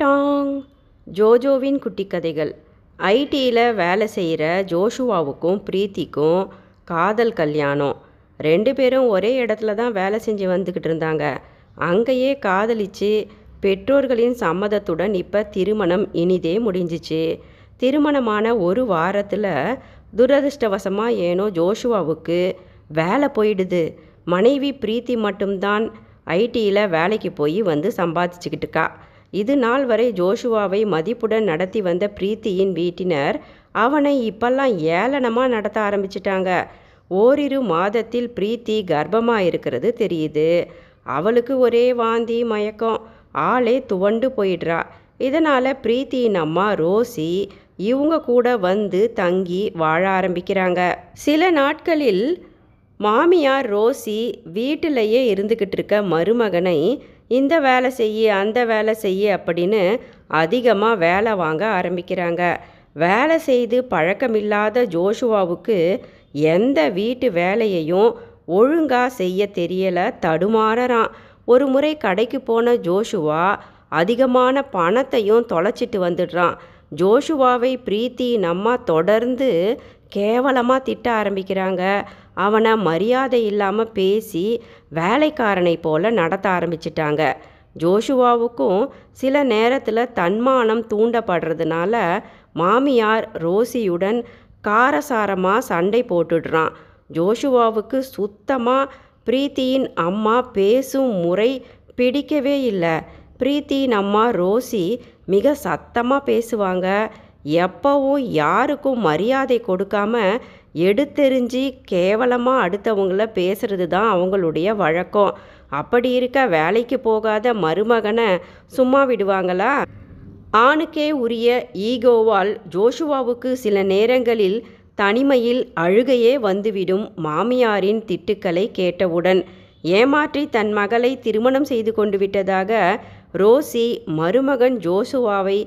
Tang. ஜோஜோவின் குட்டி கதைகள் ஐடியில் வேலை செய்கிற ஜோஷுவாவுக்கும் பிரீத்திக்கும் காதல் கல்யாணம். ரெண்டு பேரும் ஒரே இடத்துல தான் வேலை செஞ்சு வந்துக்கிட்டு இருந்தாங்க. அங்கேயே காதலிச்சு பெற்றோர்களின் சம்மதத்துடன் இப்போ திருமணம் இனிதே முடிஞ்சிச்சு. திருமணமான ஒரு வாரத்தில் துரதிர்ஷ்டவசமாக ஏனோ ஜோஷுவாவுக்கு வேலை போயிடுது. மனைவி பிரீத்தி மட்டும்தான் ஐடியில் வேலைக்கு போய் வந்து சம்பாதிச்சுக்கிட்டுக்கா இது நாள் வரை ஜோஷுவாவை மதிப்புடன் நடத்தி வந்த பிரீத்தியின் வீட்டினர் அவனை இப்பெல்லாம் ஏளனமாக நடத்த ஆரம்பிச்சிட்டாங்க. ஓரிரு மாதத்தில் பிரீத்தி கர்ப்பமாக இருக்கிறது தெரியுது. அவளுக்கு ஒரே வாந்தி மயக்கம். ஆளே துவண்டு போயிடுறா. இதனால் பிரீத்தியின் அம்மா ரோசி இவங்க கூட வந்து தங்கி வாழ ஆரம்பிக்கிறாங்க. சில நாட்களில் மாமியார் ரோசி வீட்டிலேயே இருந்துக்கிட்டு இருக்க மருமகனை இந்த வேலை செய்ய அந்த வேலை செய்ய அப்படின்னு அதிகமாக வேலை வாங்க ஆரம்பிக்கிறாங்க. வேலை செய்து பழக்கமில்லாத ஜோஷுவாவுக்கு எந்த வீட்டு வேலையையும் ஒழுங்காக செய்ய தெரியலை தடுமாறறான். ஒரு முறை கடைக்கு போன ஜோஷுவா அதிகமான பணத்தையும் தொலைச்சிட்டு வந்துடுறான். ஜோஷுவாவை பிரீத்தி நம்ம தொடர்ந்து கேவலமாக திட்ட ஆரம்பிக்கிறாங்க. அவனை மரியாதை இல்லாமல் பேசி வேலைக்காரனை போல நடத்த ஆரம்பிச்சிட்டாங்க. ஜோஷுவாவுக்கும் சில நேரத்தில் தன்மானம் தூண்டப்படுறதுனால மாமியார் ரோசியுடன் காரசாரமாக சண்டை போட்டுடுறான். ஜோஷுவாவுக்கு சுத்தமாக பிரீத்தியின் அம்மா பேசும் முறை பிடிக்கவே இல்லை. பிரீத்தியின் அம்மா ரோசி மிக சத்தமாக பேசுவாங்க. எப்பவும் யாருக்கும் மரியாதை கொடுக்காம எடுத்தெறிஞ்சு கேவலமாக அடுத்தவங்கள பேசுறது தான் அவங்களுடைய வழக்கம். அப்படி இருக்க வேலைக்கு போகாத மருமகனை சும்மா விடுவாங்களா? ஆணுக்கே உரிய ஈகோவால் ஜோஷுவாவுக்கு சில நேரங்களில் தனிமையில் அழுகையே வந்துவிடும் மாமியாரின் திட்டுக்களை கேட்டவுடன் ஏமாற்றி தன் மகளை திருமணம் செய்து கொண்டு விட்டதாக ரோசி மருமகன் ஜோசுவாவை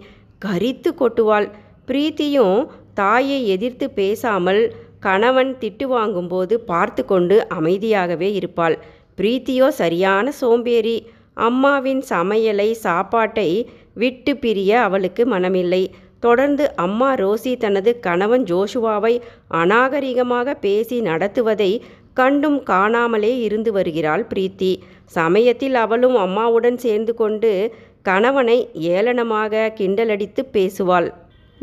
கரித்து கொட்டுவாள். பிரீத்தியும் தாயை எதிர்த்து பேசாமல் கணவன் திட்டு வாங்கும்போது பார்த்து கொண்டு அமைதியாகவே இருப்பாள். பிரீத்தியோ சரியான சோம்பேறி. அம்மாவின் சமையலை சாப்பாட்டை விட்டு பிரிய அவளுக்கு மனமில்லை. தொடர்ந்து அம்மா ரோசி தனது கணவன் ஜோஷுவாவை அநாகரிகமாக பேசி நடத்துவதை கண்டும் காணாமலே இருந்து வருகிறாள் பிரீத்தி. சமயத்தில் அவளும் அம்மாவுடன் சேர்ந்து கொண்டு கணவனை ஏளனமாக கிண்டலடித்து பேசுவாள்.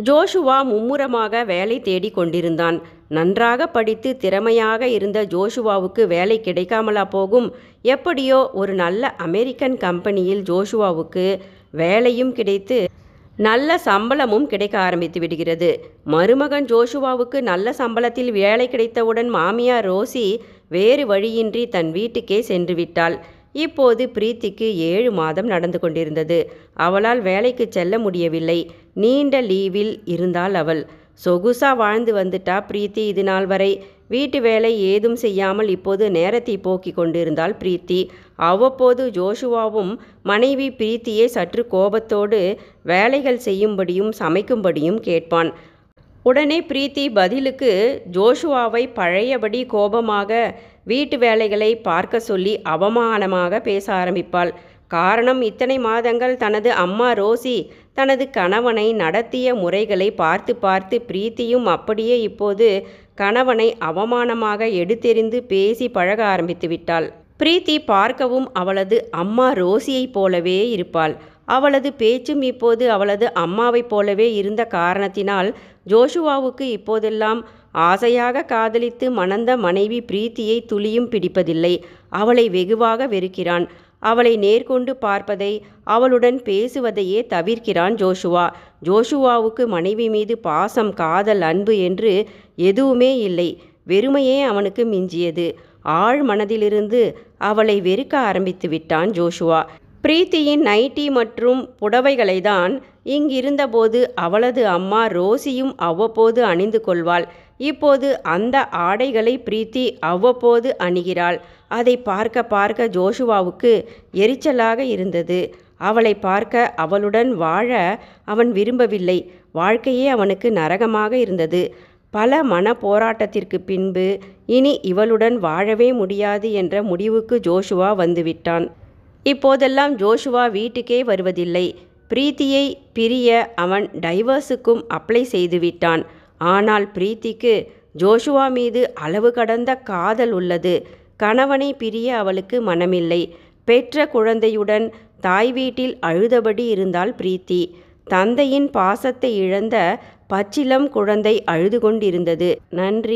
ஜோஷுவா மும்முரமாக வேலை தேடி கொண்டிருந்தான். நன்றாக படித்து திறமையாக இருந்த ஜோஷுவாவுக்கு வேலை கிடைக்காமலா போகும்? எப்படியோ ஒரு நல்ல அமெரிக்கன் கம்பெனியில் ஜோஷுவாவுக்கு வேலையும் கிடைத்து நல்ல சம்பளமும் கிடைக்க ஆரம்பித்து விடுகிறது. மருமகன் ஜோஷுவாவுக்கு நல்ல சம்பளத்தில் வேலை கிடைத்தவுடன் மாமியார் ரோசி வேறு வழியின்றி தன் வீட்டுக்கே சென்று விட்டாள். இப்போது பிரீத்திக்கு ஏழு மாதம் நடந்து கொண்டிருந்தது. அவளால் வேலைக்கு செல்ல முடியவில்லை. நீண்ட லீவில் இருந்தாள் அவள். சொகுசா வாழ்ந்து வந்துட்டா பிரீத்தி இது நாள் வரை. வீட்டு வேலை ஏதும் செய்யாமல் இப்போது நேரத்தை போக்கி கொண்டிருந்தாள் பிரீத்தி. அவ்வப்போது ஜோஷுவாவும் மனைவி பிரீத்தியை சற்று கோபத்தோடு வேலைகள் செய்யும்படியும் சமைக்கும்படியும் கேட்பான். உடனே பிரீத்தி பதிலுக்கு ஜோஷுவாவை பழையபடி கோபமாக வீட்டு வேலைகளை பார்க்க சொல்லி அவமானமாக பேச ஆரம்பிப்பாள். காரணம் இத்தனை மாதங்கள் தனது அம்மா ரோசி தனது கணவனை நடத்திய முறைகளை பார்த்து பார்த்து பிரீத்தியும் அப்படியே இப்போது கணவனை அவமானமாக எடுத்தெறிந்து பேசி பழக ஆரம்பித்து விட்டாள் பிரீத்தி பார்க்கவும் அவளது அம்மா ரோசியைப் போலவே இருப்பாள். அவளது பேச்சும் இப்போது அவளது அம்மாவைப் போலவே இருந்த காரணத்தினால் ஜோஷுவாவுக்கு இப்போதெல்லாம் ஆசையாக காதலித்து மணந்த மனைவி பிரீத்தியை துளியும் பிடிப்பதில்லை. அவளை வெகுவாக வெறுக்கிறான். அவளை நேர்கொண்டு பார்ப்பதை அவளுடன் பேசுவதையே தவிர்க்கிறான் ஜோஷுவா. ஜோஷுவாவுக்கு மனைவி மீது பாசம் காதல் அன்பு என்று எதுவுமே இல்லை. வெறுமையே அவனுக்கு மிஞ்சியது. ஆழ் மனதிலிருந்து அவளை வெறுக்க ஆரம்பித்து விட்டான் ஜோஷுவா. பிரீத்தியின் நைட்டி மற்றும் புடவைகளை தான் இங்கிருந்தபோது அவளது அம்மா ரோசியும் அவ்வப்போது அணிந்து கொள்வாள். இப்போது அந்த ஆடைகளை பிரீத்தி அவ்வப்போது அணிகிறாள். அதை பார்க்க பார்க்க ஜோஷுவாவுக்கு எரிச்சலாக இருந்தது. அவளை பார்க்க அவளுடன் வாழ அவன் விரும்பவில்லை. வாழ்க்கையே அவனுக்கு நரகமாக இருந்தது. பல மன போராட்டத்திற்கு பின்பு இனி இவளுடன் வாழவே முடியாது என்ற முடிவுக்கு ஜோஷுவா வந்துவிட்டான். இப்போதெல்லாம் ஜோஷுவா வீட்டுக்கே வருவதில்லை. பிரீத்தியை பிரிய அவன் டைவர்ஸுக்கும் அப்ளை செய்துவிட்டான். ஆனால் பிரீத்திக்கு ஜோஷுவா மீது அளவு கடந்த காதல் உள்ளது. கணவனை பிரிய அவளுக்கு மனமில்லை. பெற்ற குழந்தையுடன் தாய் வீட்டில் அழுதபடி இருந்தாள் பிரீத்தி. தந்தையின் பாசத்தை இழந்த பச்சிலம் குழந்தை அழுது கொண்டிருந்தது. நன்றி.